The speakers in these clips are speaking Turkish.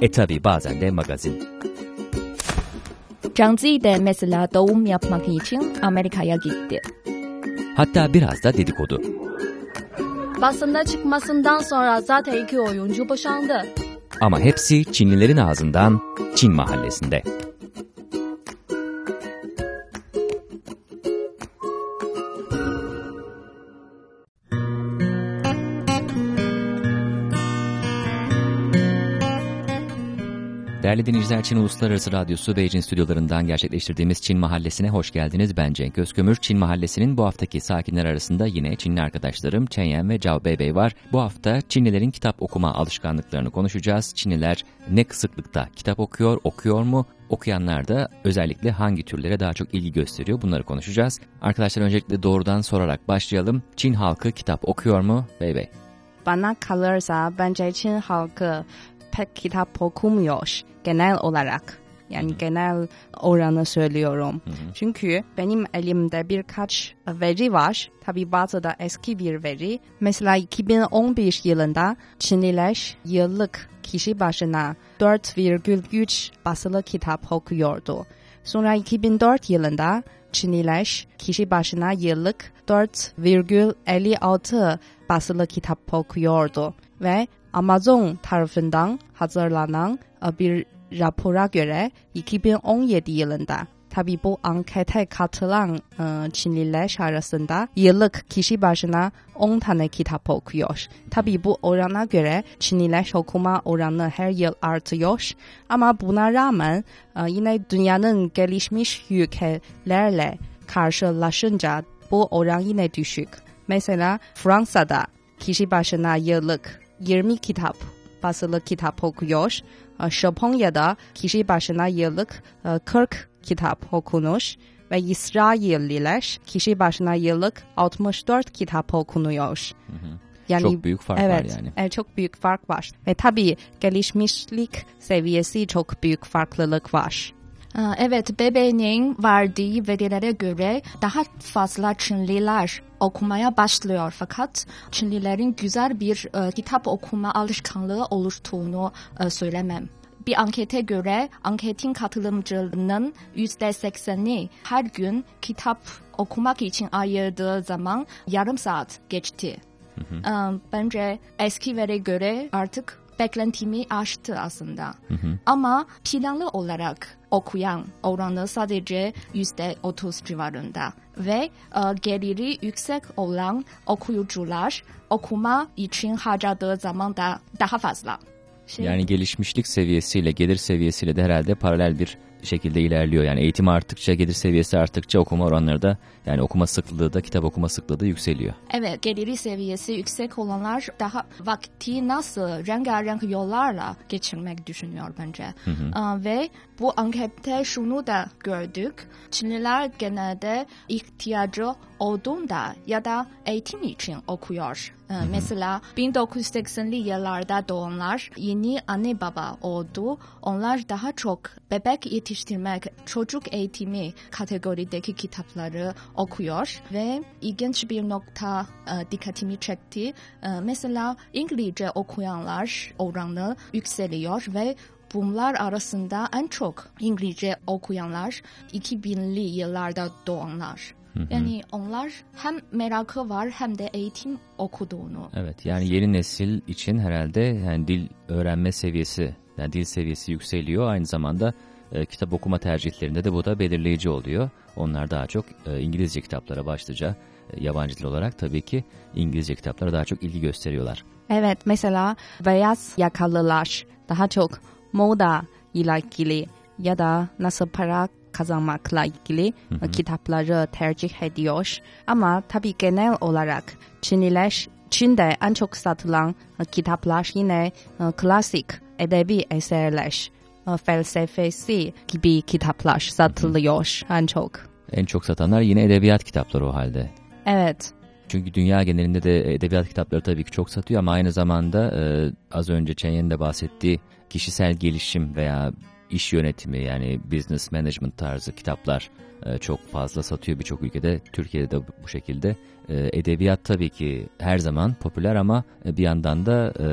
E tabi bazen de magazin. Zhang Zi de mesela doğum yapmak için Amerika'ya gitti. Hatta biraz da dedikodu. Basında çıkmasından sonra zaten iki oyuncu boşandı. Ama hepsi Çinlilerin ağzından Çin mahallesinde. Değerli dinleyiciler Çin Uluslararası Radyosu Beijing stüdyolarından gerçekleştirdiğimiz Çin Mahallesi'ne hoş geldiniz. Ben Cenk Özkömür. Çin Mahallesi'nin bu haftaki sakinler arasında yine Çinli arkadaşlarım Chen Yan ve Zhao Beibei var. Bu hafta Çinlilerin kitap okuma alışkanlıklarını konuşacağız. Çinliler ne sıklıkta kitap okuyor, okuyor mu? Okuyanlar da özellikle hangi türlere daha çok ilgi gösteriyor bunları konuşacağız. Arkadaşlar öncelikle doğrudan sorarak başlayalım. Çin halkı kitap okuyor mu? Beibei. Bana kalırsa bence Çin halkı pek kitap okumuyor genel olarak. Yani genel oranı söylüyorum. Çünkü benim elimde birkaç veri var. Tabi bazı da eski bir veri. Mesela 2011 yılında Çinliler yıllık kişi başına 4,3 basılı kitap okuyordu. Sonra 2004 yılında Çinliler kişi başına yıllık 4,56 basılı kitap okuyordu ve Amazon tarafından hazırlanan e, bir rapora göre 2017 yılında tabi bu ankete katılan e, Çinliler arasında yıllık kişi başına 10 tane kitap okuyor. Tabi bu orana göre Çinliler okuma oranı her yıl artıyor. Ama buna rağmen e, yine dünyanın gelişmiş ülkelerle karşılaşınca bu oran yine düşük. Mesela Fransa'da kişi başına yıllık 20 kitap basılı kitap okuyor. E, Japonya'da kişi başına yıllık e, 40 kitap okunur ve İsrailliler kişi başına yıllık 64 kitap okunuyor. Yani Çok büyük fark var evet, yani. evet, çok büyük fark var. Ve tabii gelişmişlik seviyesi çok büyük farklılık var. Aa, Evet, bebeğinin verdiği verilere göre daha fazla Çinliler okumaya başlıyor fakat Çinlilerin güzel bir e, kitap okuma alışkanlığı oluştuğunu e, söylemem. Bir ankete göre anketin katılımcılarının %80'i her gün kitap okumak için ayırdığı zaman yarım saat geçti. Ee, Bence eski vere göre artık beklentimi aştı aslında. Ama planlı olarak okuyan oranı sadece yüzde otuz civarında ve e, geliri yüksek olan okuyucular okuma için harcadığı zaman da daha fazla. Şey, Yani gelişmişlik seviyesiyle, gelir seviyesiyle de herhalde paralel bir şekilde ilerliyor. Yani eğitim arttıkça, gelir seviyesi arttıkça okuma oranları da yani okuma sıklığı da, kitap okuma sıklığı da yükseliyor. Evet, geliri seviyesi yüksek olanlar daha vakti nasıl rengarenk yollarla geçirmek düşünüyor bence. Aa, ve bu ankette şunu da gördük. Çinliler genelde ihtiyacı olduğunda ya da eğitim için okuyor. Ee, Mesela 1980'li yıllarda doğanlar yeni anne baba oldu. Onlar daha çok bebek yetiştirmek, çocuk eğitimi kategorideki kitapları okuyor ve ilginç bir nokta e, dikkatimi çekti. E, mesela İngilizce okuyanlar oranı yükseliyor ve bunlar arasında en çok İngilizce okuyanlar 2000'li yıllarda doğanlar. Yani onlar hem merakı var hem de eğitim okuduğunu. Evet yani yeni nesil için herhalde yani dil öğrenme seviyesi, yani dil seviyesi yükseliyor. Aynı zamanda e, kitap okuma tercihlerinde de bu da belirleyici oluyor. Onlar daha çok e, İngilizce kitaplara başlıca e, yabancı dil olarak tabii ki İngilizce kitaplara daha çok ilgi gösteriyorlar. Evet mesela beyaz yakalılar daha çok moda ile ilgili ya da nasıl para kazanmakla ilgili kitapları tercih ediyor. Ama tabii genel olarak Çinliler Çin'de en çok satılan kitaplar yine e, klasik edebi eserler. e, felsefesi gibi kitaplar satılıyor en çok. En çok satanlar yine edebiyat kitapları o halde. Evet. Çünkü dünya genelinde de edebiyat kitapları tabii ki çok satıyor ama aynı zamanda e, az önce Chenyen'in de bahsettiği kişisel gelişim veya iş yönetimi yani business management tarzı kitaplar e, çok fazla satıyor birçok ülkede. Türkiye'de de bu şekilde. E, edebiyat tabii ki her zaman popüler ama bir yandan da e,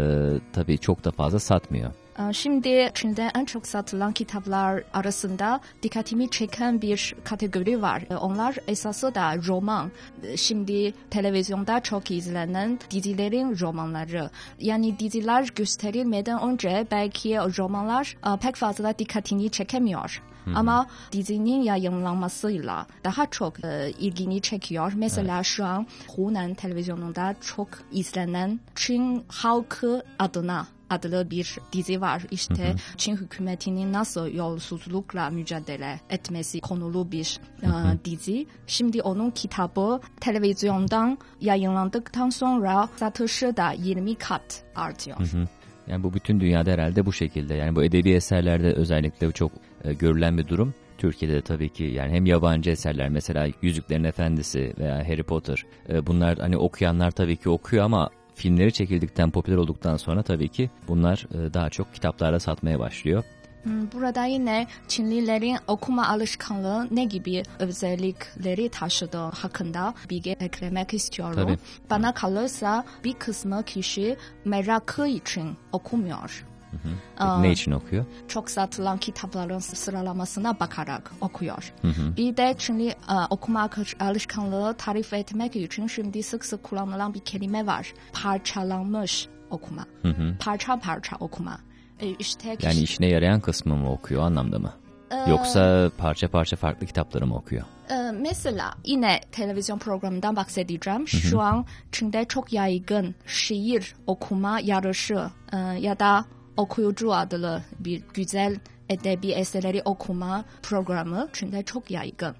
tabii çok da fazla satmıyor. Ee, Şimdi Çin'de en çok satılan kitaplar arasında dikkatimi çeken bir kategori var. Ee, Onlar esası da roman. Ee, Şimdi televizyonda çok izlenen dizilerin romanları. Yani diziler gösterilmeden önce belki romanlar e, pek fazla dikkatini çekemiyor. Ama dizinin yayınlanmasıyla daha çok e, ilgini çekiyor. Mesela şu an Hunan televizyonunda çok izlenen Çin halkı adına adlı bir dizi var. İşte Çin hükümetinin nasıl yolsuzlukla mücadele etmesi konulu bir e, dizi. Şimdi onun kitabı televizyondan yayınlandıktan sonra satışı da 20 kat artıyor. Yani bu bütün dünyada herhalde bu şekilde. Yani bu edebi eserlerde özellikle çok e, görülen bir durum. Türkiye'de de tabii ki yani hem yabancı eserler mesela Yüzüklerin Efendisi veya Harry Potter e, bunlar hani okuyanlar tabii ki okuyor ama filmleri çekildikten popüler olduktan sonra tabii ki bunlar e, daha çok kitaplarda satmaya başlıyor. Hmm, Burada yine Çinlilerin okuma alışkanlığı ne gibi özellikleri taşıdığı hakkında bilgi eklemek istiyorum. Tabii. Bana kalırsa bir kısmı kişi merakı için okumuyor. Aa, Ne için okuyor? çok satılan kitapların sıralamasına bakarak okuyor. Bir de Çinli e, okuma alışkanlığı tarif etmek için şimdi sık sık kullanılan bir kelime var. Parçalanmış okuma. Parça parça okuma. E, işte Yani işine yarayan kısmı mı okuyor anlamda mı? Yoksa parça parça farklı kitapları mı okuyor? Ee, mesela yine televizyon programından bahsedeceğim. Şu an Çin'de çok yaygın şiir okuma yarışı e, ya da okuyucu adlı bir güzel edebi eserleri okuma programı Çin'de çok yaygın.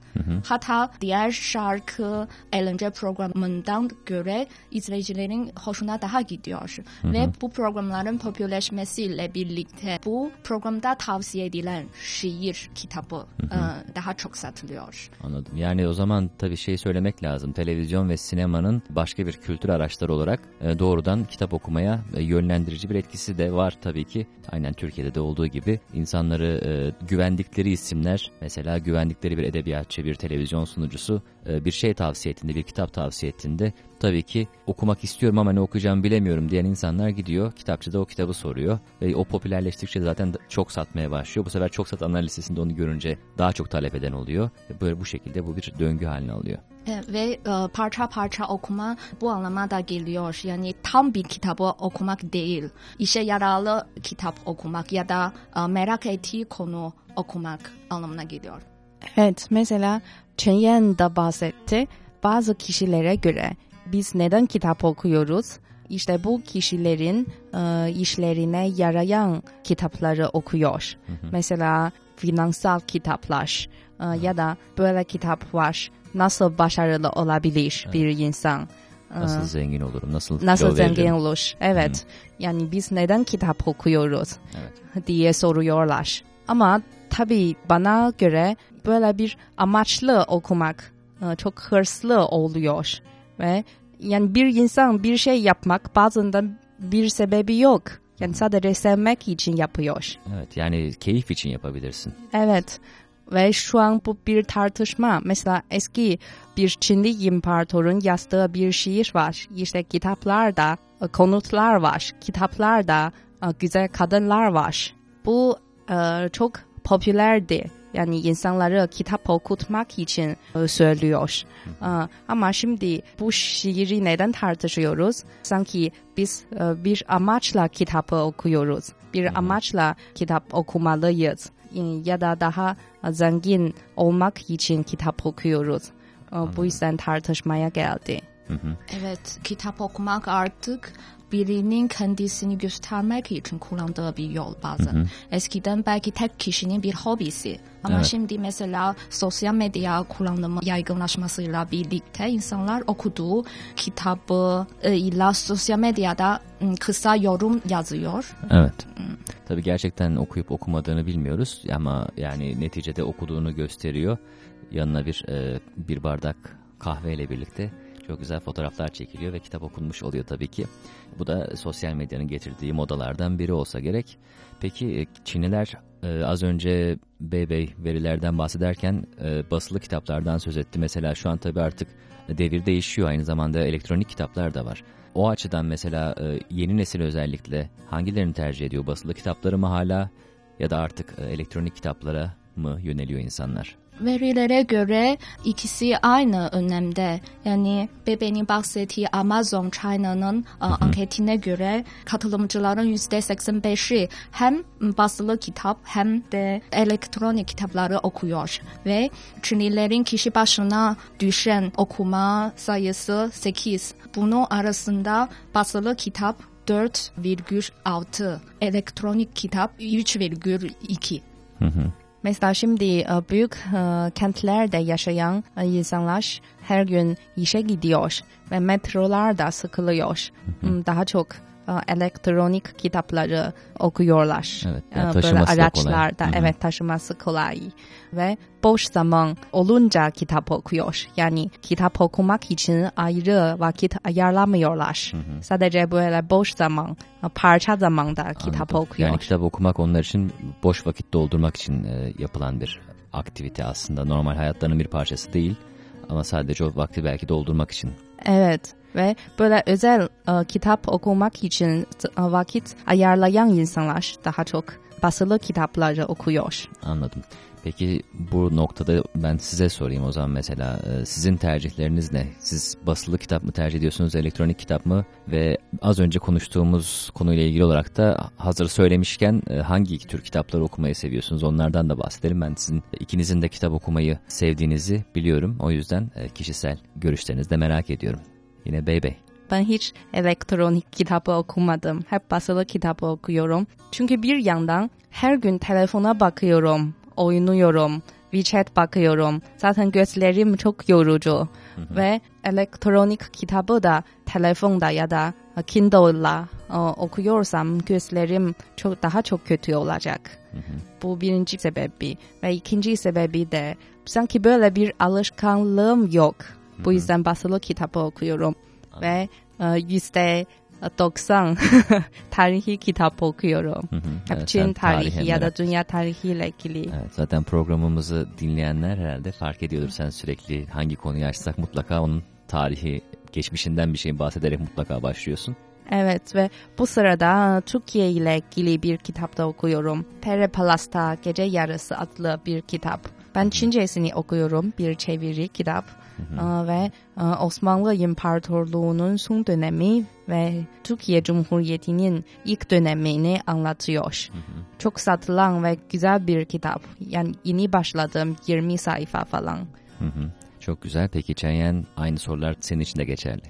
Hatta diğer şarkı eğlence programından göre izleyicilerin hoşuna daha gidiyor. Ve bu programların popülerleşmesiyle birlikte bu programda tavsiye edilen şiir kitabı e, daha çok satılıyor. Anladım. Yani o zaman tabii şey söylemek lazım. Televizyon ve sinemanın başka bir kültür araçları olarak e, doğrudan kitap okumaya e, yönlendirici bir etkisi de var tabii ki. Aynen Türkiye'de de olduğu gibi insanları e, güvendikleri isimler mesela güvendikleri bir edebiyatçı, bir televizyon sunucusu e, bir şey tavsiye ettiğinde, bir kitap tavsiye ettiğinde tabii ki okumak istiyorum ama ne okuyacağımı bilemiyorum diyen insanlar gidiyor. Kitapçıda o kitabı soruyor ve o popülerleştikçe zaten çok satmaya başlıyor. Bu sefer çok satanlar listesinde onu görünce daha çok talep eden oluyor. Böyle bu şekilde bu bir döngü haline alıyor. E, ve e, parça parça okuma bu anlama da geliyor. Yani tam bir kitabı okumak değil. İşe yararlı kitap okumak ya da e, merak ettiği konu okumak anlamına geliyor. Evet, mesela Chen Yan da bahsetti. Bazı kişilere göre biz neden kitap okuyoruz? İşte bu kişilerin e, işlerine yarayan kitapları okuyor. Mesela finansal kitaplar e, ya da böyle kitap var. Nasıl başarılı olabilir bir insan? Nasıl zengin olurum, nasıl, Nasıl kilo veririm? zengin olur? Evet. Yani biz neden kitap okuyoruz Evet. diye soruyorlar. Ama tabii bana göre böyle bir amaçlı okumak e, çok hırslı oluyor. Ve yani bir insan bir şey yapmak bazen de bir sebebi yok. Yani sadece sevmek için yapıyor. Evet yani keyif için yapabilirsin. Evet. Ve şu an bu bir tartışma. Mesela eski bir Çinli imparatorun yazdığı bir şiir var. İşte kitaplarda e, konutlar var. Kitaplarda e, güzel kadınlar var. Bu e, çok popülerdi. Yani insanları kitap okutmak için söylüyor. Ama şimdi bu şiiri neden tartışıyoruz? Sanki biz bir amaçla kitabı okuyoruz. Bir amaçla kitap okumalıyız. Ya da daha zengin olmak için kitap okuyoruz. E, Bu yüzden tartışmaya geldi. Evet, kitap okumak artık birinin kendisini göstermek için kullandığı bir yol bazen. Eskiden belki tek kişinin bir hobisi. Ama Evet. şimdi mesela sosyal medya kullanımı yaygınlaşmasıyla birlikte insanlar okuduğu kitabı e, ile sosyal medyada m, kısa yorum yazıyor. Evet. Tabii gerçekten okuyup okumadığını bilmiyoruz ama yani neticede okuduğunu gösteriyor. Yanına bir e, bir bardak kahveyle birlikte çok güzel fotoğraflar çekiliyor ve kitap okunmuş oluyor tabii ki. Bu da sosyal medyanın getirdiği modalardan biri olsa gerek. Peki e, Çinliler e, az önce Beybey verilerden bahsederken e, basılı kitaplardan söz etti. Mesela şu an tabii artık devir değişiyor. Aynı zamanda elektronik kitaplar da var. O açıdan mesela e, yeni nesil özellikle hangilerini tercih ediyor? Basılı kitapları mı hala ya da artık e, elektronik kitaplara mı yöneliyor insanlar? Verilere göre ikisi aynı önemde. Yani bebeğin bahsettiği Amazon China'nın e, anketine göre katılımcıların %85'i hem basılı kitap hem de elektronik kitapları okuyor. Ve Çinlilerin kişi başına düşen okuma sayısı 8. Bunun arasında basılı kitap 4,6, elektronik kitap 3,2. Mesela şimdi e, büyük e, kentlerde yaşayan e, insanlar her gün işe gidiyor ve metrolarda sıkılıyor. Hmm, Daha çok elektronik kitapları okuyorlar. Evet, yani Böyle da kolay. araçlarda Hı hı. evet taşıması kolay. Ve boş zaman olunca kitap okuyor. Yani kitap okumak için ayrı vakit ayarlamıyorlar. Sadece böyle boş zaman, parça zamanda kitap Anladım. okuyor. Yani kitap okumak onlar için boş vakit doldurmak için e, yapılan bir aktivite aslında. Normal hayatlarının bir parçası değil ama sadece o vakti belki doldurmak için. Evet ve böyle özel e, kitap okumak için e, vakit ayarlayan insanlar daha çok basılı kitapları okuyor. Anladım. Peki bu noktada ben size sorayım o zaman mesela e, sizin tercihleriniz ne? Siz basılı kitap mı tercih ediyorsunuz, elektronik kitap mı? Ve az önce konuştuğumuz konuyla ilgili olarak da hazır söylemişken e, hangi tür kitapları okumayı seviyorsunuz? Onlardan da bahsedelim. Ben sizin ikinizin de kitap okumayı sevdiğinizi biliyorum. O yüzden e, kişisel görüşlerinizi de merak ediyorum. Yine Bey Bey. Ben hiç elektronik kitabı okumadım. Hep basılı kitabı okuyorum. Çünkü bir yandan her gün telefona bakıyorum, oynuyorum, WeChat bakıyorum. Zaten gözlerim çok yorucu. Ve elektronik kitabı da telefonda ya da Kindle'la e, okuyorsam gözlerim çok daha çok kötü olacak. Bu birinci sebebi. Ve ikinci sebebi de sanki böyle bir alışkanlığım yok. Bu yüzden basılı kitabı okuyorum. Ve e, yüzde 90 tarihi kitap okuyorum. Hı hı. Evet, Çin tarihi ya da dünya tarihiyle ilgili. Evet, zaten programımızı dinleyenler herhalde fark ediyordur. Sen sürekli hangi konuyu açsak mutlaka onun tarihi, geçmişinden bir şeyin bahsederek mutlaka başlıyorsun. Evet ve bu sırada Türkiye ile ilgili bir kitap da okuyorum. Pere Palas'ta Gece Yarısı adlı bir kitap. Ben Çincesini okuyorum bir çeviri kitap. Aa, ve aa, Osmanlı İmparatorluğu'nun son dönemi ve Türkiye Cumhuriyeti'nin ilk dönemini anlatıyor. Çok satılan ve güzel bir kitap. Yani yeni başladım 20 sayfa falan. Hı hı. Çok güzel. Peki Çenyen aynı sorular senin için de geçerli.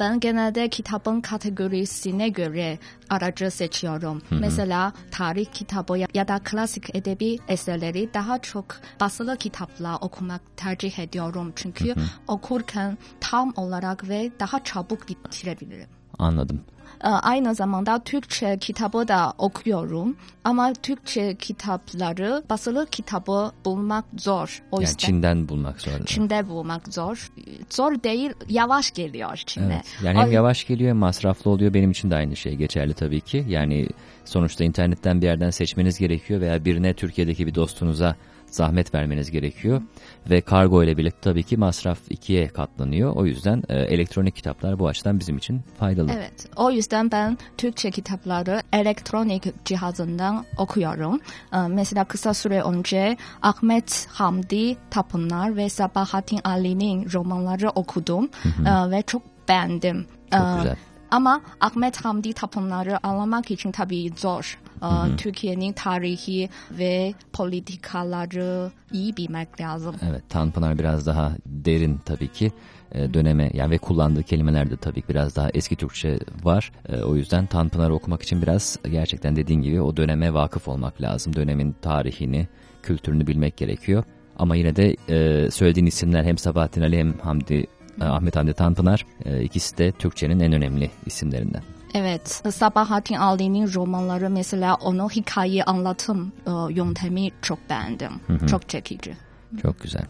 Ben genelde kitabın kategorisine göre aracı seçiyorum. Mesela tarih kitabı ya- da klasik edebi eserleri daha çok basılı kitapla okumak tercih ediyorum. Çünkü okurken tam olarak ve daha çabuk bitirebilirim. Anladım. Ee, Aynı zamanda Türkçe kitabı da okuyorum. Ama Türkçe kitapları basılı kitabı bulmak zor. O Yani yüzden Çin'den bulmak zor. Çin'de bulmak zor. Zor değil, yavaş geliyor Çin'de. Evet. Yani hem O- yavaş geliyor hem masraflı oluyor. Benim için de aynı şey geçerli tabii ki. Yani sonuçta internetten bir yerden seçmeniz gerekiyor veya birine Türkiye'deki bir dostunuza zahmet vermeniz gerekiyor. Ve kargo ile birlikte tabii ki masraf ikiye katlanıyor. O yüzden e, elektronik kitaplar bu açıdan bizim için faydalı. Evet, o yüzden ben Türkçe kitapları elektronik cihazından okuyorum. Ee, Mesela kısa süre önce Ahmet Hamdi Tapınar ve Sabahattin Ali'nin romanları okudum Ee, ve çok beğendim. Çok Ee, güzel. Ama Ahmet Hamdi Tapınar'ı anlamak için tabii zor. E, Türkiye'nin tarihi ve politikaları iyi bilmek lazım. Evet Tanpınar biraz daha derin tabii ki e, döneme yani ve kullandığı kelimelerde tabii ki biraz daha eski Türkçe var. E, o yüzden Tanpınar'ı okumak için biraz gerçekten dediğin gibi o döneme vakıf olmak lazım. Dönemin tarihini, kültürünü bilmek gerekiyor. Ama yine de e, söylediğin isimler hem Sabahattin Ali hem Hamdi e, Ahmet Hamdi Tanpınar e, ikisi de Türkçenin en önemli isimlerinden. Evet, Sabahattin Ali'nin romanları mesela onun hikaye anlatım e, yöntemi çok beğendim. Çok çekici. Çok güzel.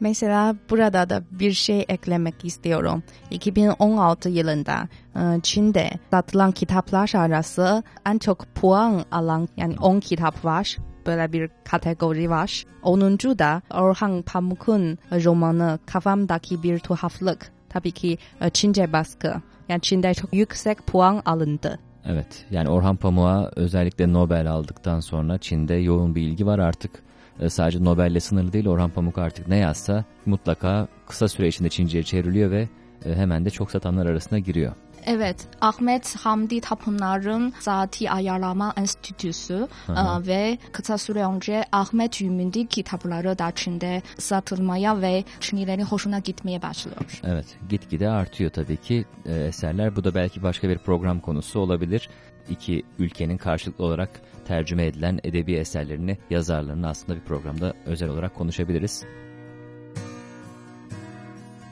Mesela burada da bir şey eklemek istiyorum. 2016 yılında e, Çin'de satılan kitaplar arası en çok puan alan yani 10 kitap var. Böyle bir kategori var. 10. da Orhan Pamuk'un romanı Kafamdaki Bir Tuhaflık. Tabii ki e, Çince baskı. Yani Çin'de çok yüksek puan alındı. Evet yani Orhan Pamuk'a özellikle Nobel aldıktan sonra Çin'de yoğun bir ilgi var artık. E, sadece Nobel'le sınırlı değil Orhan Pamuk artık ne yazsa mutlaka kısa süre içinde Çince'ye çevriliyor ve e, hemen de çok satanlar arasına giriyor. Evet, Ahmet Hamdi Tapınar'ın Zati Ayarlama Enstitüsü e, ve kısa süre önce Ahmet Yümündi kitapları da Çin'de satılmaya ve Çinlilerin hoşuna gitmeye başlıyor. Evet, gitgide artıyor tabii ki e, eserler. Bu da belki başka bir program konusu olabilir. İki ülkenin karşılıklı olarak tercüme edilen edebi eserlerini, yazarlarını aslında bir programda özel olarak konuşabiliriz.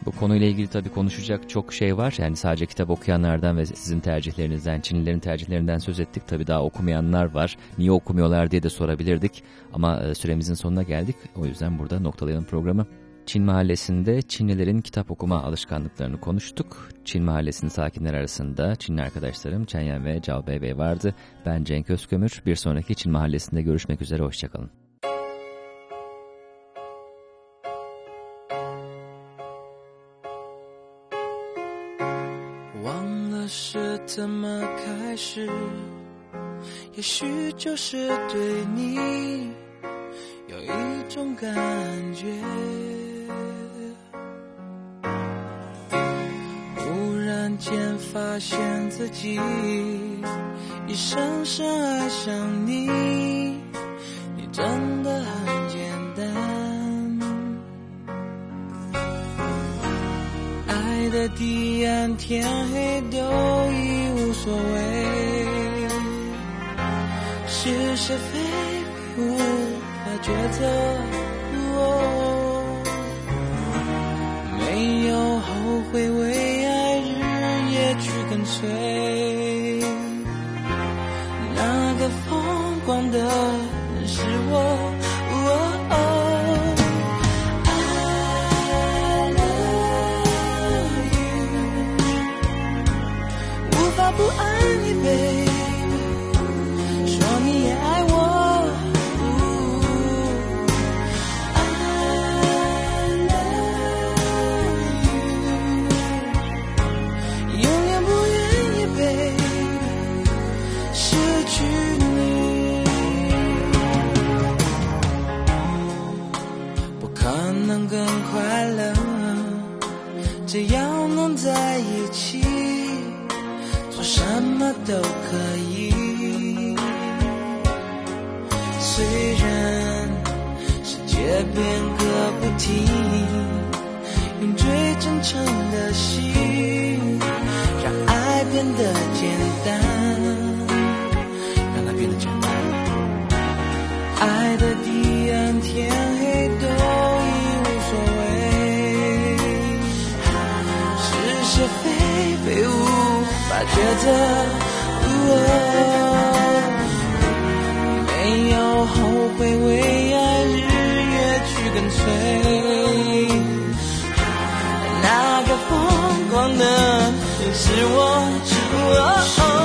Bu konuyla ilgili tabii konuşacak çok şey var. Yani sadece kitap okuyanlardan ve sizin tercihlerinizden, Çinlilerin tercihlerinden söz ettik. Tabii daha okumayanlar var. Niye okumuyorlar diye de sorabilirdik. Ama e, süremizin sonuna geldik. O yüzden burada noktalayalım programı. Çin Mahallesi'nde Çinlilerin kitap okuma alışkanlıklarını konuştuk. Çin Mahallesi'nin sakinler arasında Çinli arkadaşlarım Çenyen ve Cao Bey vardı. Ben Cenk Özkömür. Bir sonraki Çin Mahallesi'nde görüşmek üzere. Hoşçakalın. 是，也许就是对你有一种感觉。忽然间发现自己已深深爱上你，你真的很简单。爱的地暗天黑都已无所谓，是非非无法抉择。哦没有后悔，为爱日夜去跟随。那个疯狂的人是我。都可以。虽然世界变个不停，用最真诚的心，让爱变得简单，让它变得简单。爱的地暗天黑都已无所谓，是是非非无法抉择。没有后悔，为爱日夜去跟随。那个疯狂的人是我，是我。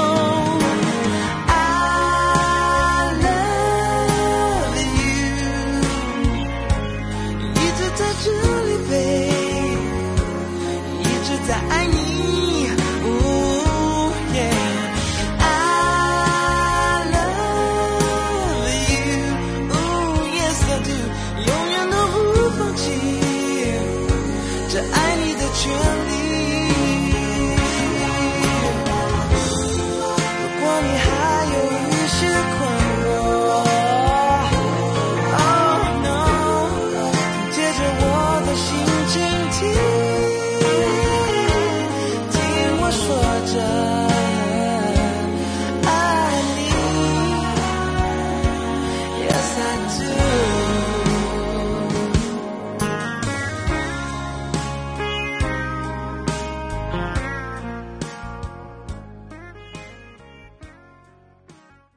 爱你的权利。